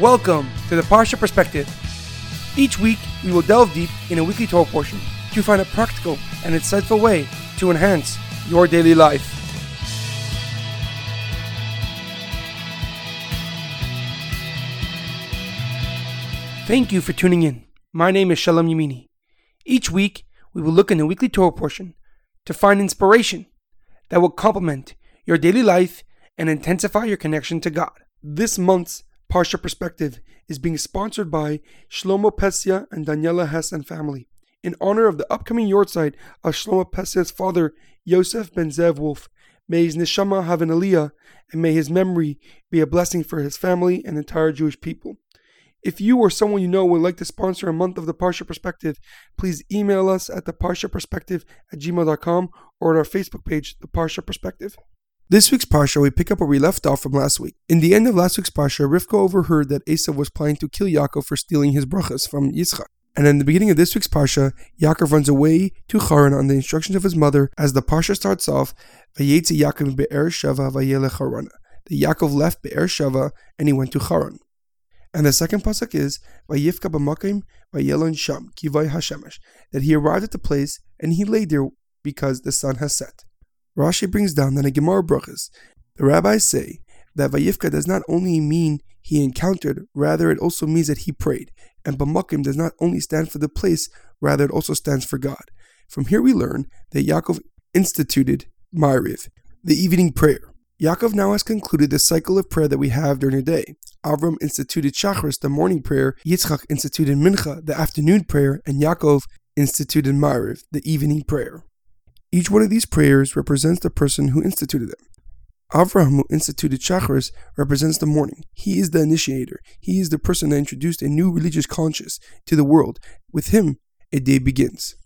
Welcome to the Parsha Perspective. Each week, we will delve deep in a weekly Torah portion to find a practical and insightful way to enhance your daily life. Thank you for tuning in. My name is Shalom Yamini. Each week, we will look in the weekly Torah portion to find inspiration that will complement your daily life and intensify your connection to God. This month's Parsha Perspective is being sponsored by Shlomo Pesia and Daniella Hess and family in honor of the upcoming yahrzeit of Shlomo Pesia's father, Yosef ben Zev Wolf. May his neshama have an aliyah, and may his memory be a blessing for his family and entire Jewish people. If you or someone you know would like to sponsor a month of the Parsha Perspective, please email us at the Parsha Perspective at gmail.com or at our Facebook page, The Parsha Perspective. This week's Parsha, we pick up where we left off from last week. In the end of last week's Parsha, Rivka overheard that Esav was planning to kill Yaakov for stealing his brachas from Yitzchak. And in the beginning of this week's Parsha, Yaakov runs away to Haran on the instructions of his mother as the Parsha starts off, Vayeitzei Yaakov Be'er Shava Vayelech Harana. The Yaakov left Be'er Shava and he went to Haran. And the second pasuk is Vayifka b'makim vayelon sham kivay hashemesh that he arrived at the place and he lay there because the sun has set. Rashi brings down that in Gemara Brachas, the rabbis say that Vayifka does not only mean he encountered, rather it also means that he prayed. And b'makim does not only stand for the place, rather it also stands for God. From here we learn that Yaakov instituted Ma'ariv, the evening prayer. Yaakov now has concluded the cycle of prayer that we have during the day. Avram instituted Shachris, the morning prayer, Yitzchak instituted Mincha, the afternoon prayer, and Yaakov instituted Ma'ariv, the evening prayer. Each one of these prayers represents the person who instituted them. Avraham, who instituted Shachris, represents the morning. He is the initiator. He is the person that introduced a new religious conscience to the world. With him, a day begins.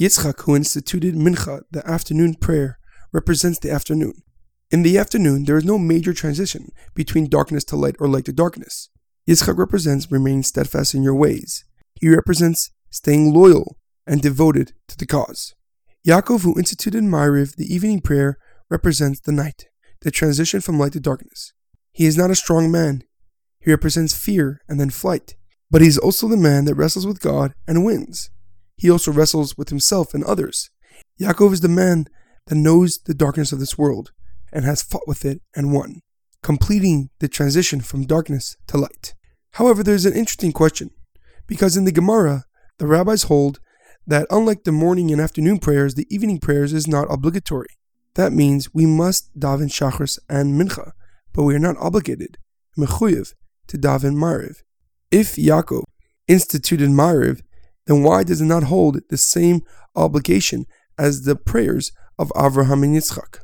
Yitzchak, who instituted Mincha, the afternoon prayer, represents the afternoon. In the afternoon, there is no major transition between darkness to light or light to darkness. Yitzchak represents remaining steadfast in your ways. He represents staying loyal and devoted to the cause. Yaakov, who instituted in Ma'ariv, the evening prayer, represents the night, the transition from light to darkness. He is not a strong man. He represents fear and then flight. But he is also the man that wrestles with God and wins. He also wrestles with himself and others. Yaakov is the man that knows the darkness of this world and has fought with it and won, completing the transition from darkness to light. However, there's an interesting question, because in the Gemara, the rabbis hold that unlike the morning and afternoon prayers, the evening prayers is not obligatory. That means we must daven shachris and mincha, but we are not obligated, mechuyev, to daven mariv. If Yaakov instituted mariv, then why does it not hold the same obligation as the prayers of Avraham and Yitzchak?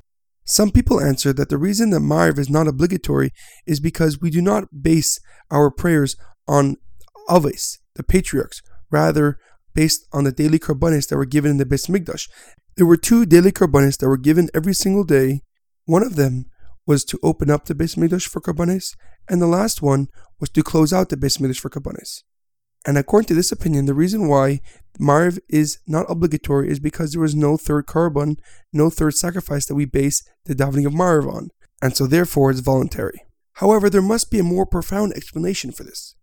Some people answer that the reason that Mariv is not obligatory is because we do not base our prayers on Avos, the patriarchs, rather based on the daily karbanis that were given in the Beis Mikdash. There were two daily karbanis that were given every single day. One of them was to open up the Beis Mikdash for karbanis, and the last one was to close out the Beis Mikdash for karbanis. And according to this opinion, the reason why Mariv is not obligatory is because there was no third korban, no third sacrifice that we base the davening of Mariv on, and so therefore it's voluntary. However, there must be a more profound explanation for this.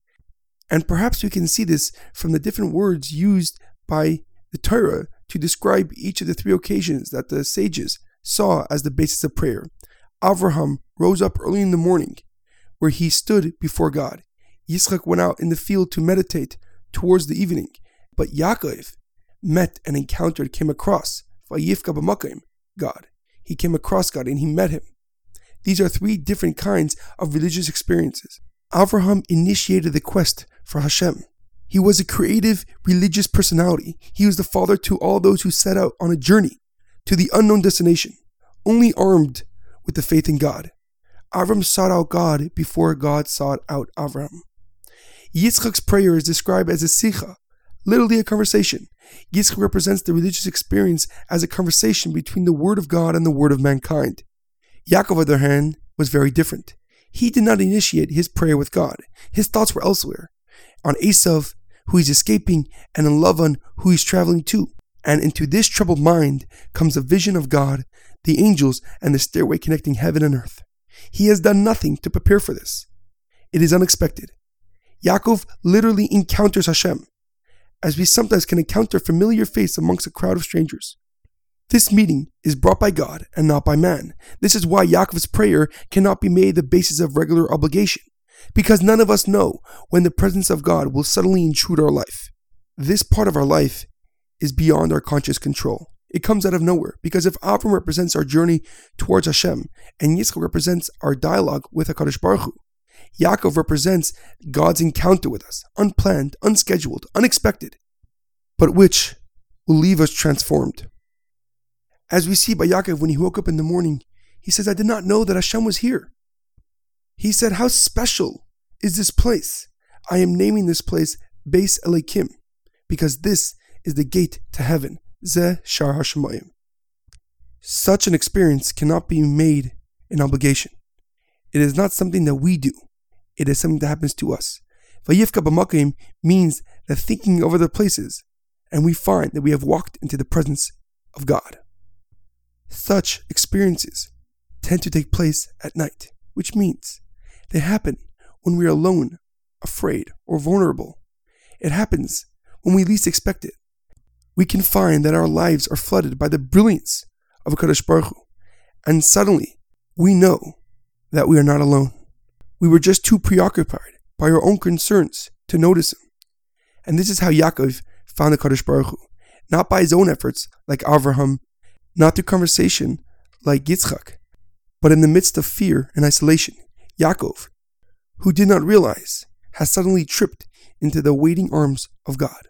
And perhaps we can see this from the different words used by the Torah to describe each of the three occasions that the sages saw as the basis of prayer. Avraham rose up early in the morning, where he stood before God. Yitzchak went out in the field to meditate towards the evening, but Yaakov met and encountered, came across Vayifka b'makim, God. He came across God and he met him. These are three different kinds of religious experiences. Avraham initiated the quest for Hashem. He was a creative religious personality. He was the father to all those who set out on a journey to the unknown destination, only armed with the faith in God. Avram sought out God before God sought out Avram. Yitzchak's prayer is described as a sicha, literally a conversation. Yitzchak represents the religious experience as a conversation between the Word of God and the Word of mankind. Yaakov, on the other hand, was very different. He did not initiate his prayer with God. His thoughts were elsewhere, on Esav, who he's escaping, and on Lavan, who he's traveling to. And into this troubled mind comes a vision of God, the angels, and the stairway connecting heaven and earth. He has done nothing to prepare for this. It is unexpected. Yaakov literally encounters Hashem, as we sometimes can encounter a familiar face amongst a crowd of strangers. This meeting is brought by God and not by man. This is why Yaakov's prayer cannot be made the basis of regular obligation, because none of us know when the presence of God will suddenly intrude our life. This part of our life is beyond our conscious control. It comes out of nowhere because if Avram represents our journey towards Hashem and Yitzchak represents our dialogue with HaKadosh Baruch Hu, Yaakov represents God's encounter with us, unplanned, unscheduled, unexpected, but which will leave us transformed. As we see by Yaakov when he woke up in the morning, he says, I did not know that Hashem was here. He said, How special is this place? I am naming this place Beis Elikim, because this is the gate to heaven. Ze Shar Hashemayim. Such an experience cannot be made an obligation. It is not something that we do. It is something that happens to us. Vayifka b'makim means that thinking over the places, and we find that we have walked into the presence of God. Such experiences tend to take place at night, which means they happen when we are alone, afraid, or vulnerable. It happens when we least expect it we can find that our lives are flooded by the brilliance of HaKadosh Baruch Hu, and suddenly we know that we are not alone. We were just too preoccupied by our own concerns to notice him. And this is how Yaakov found the Kadosh Baruch Hu, not by his own efforts like Avraham, not through conversation like Yitzchak, but in the midst of fear and isolation, Yaakov, who did not realize, has suddenly tripped into the waiting arms of God.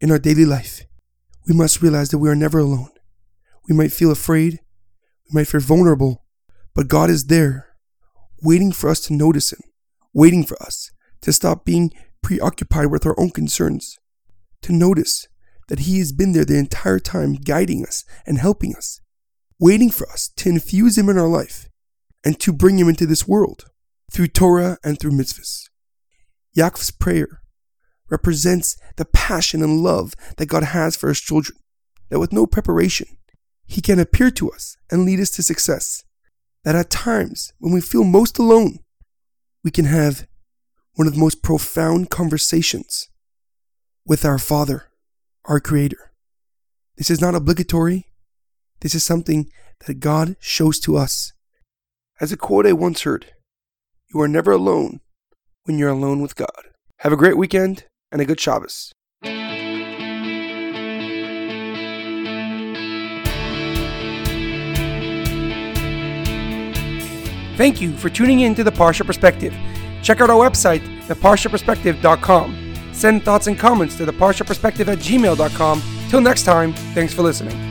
In our daily life, we must realize that we are never alone. We might feel afraid, we might feel vulnerable, but God is there, waiting for us to notice Him, waiting for us to stop being preoccupied with our own concerns, to notice that He has been there the entire time, guiding us and helping us, waiting for us to infuse Him in our life and to bring Him into this world through Torah and through mitzvahs. Yaakov's prayer represents the passion and love that God has for his children, that with no preparation, he can appear to us and lead us to success. That at times, when we feel most alone, we can have one of the most profound conversations with our Father, our Creator. This is not obligatory. This is something that God shows to us. As a quote I once heard, you are never alone when you're alone with God. Have a great weekend and a good Shabbos. Thank you for tuning in to the Parsha Perspective. Check out our website, theparshaperspective.com. Send thoughts and comments to theparshaperspective at gmail.com. Till next time, thanks for listening.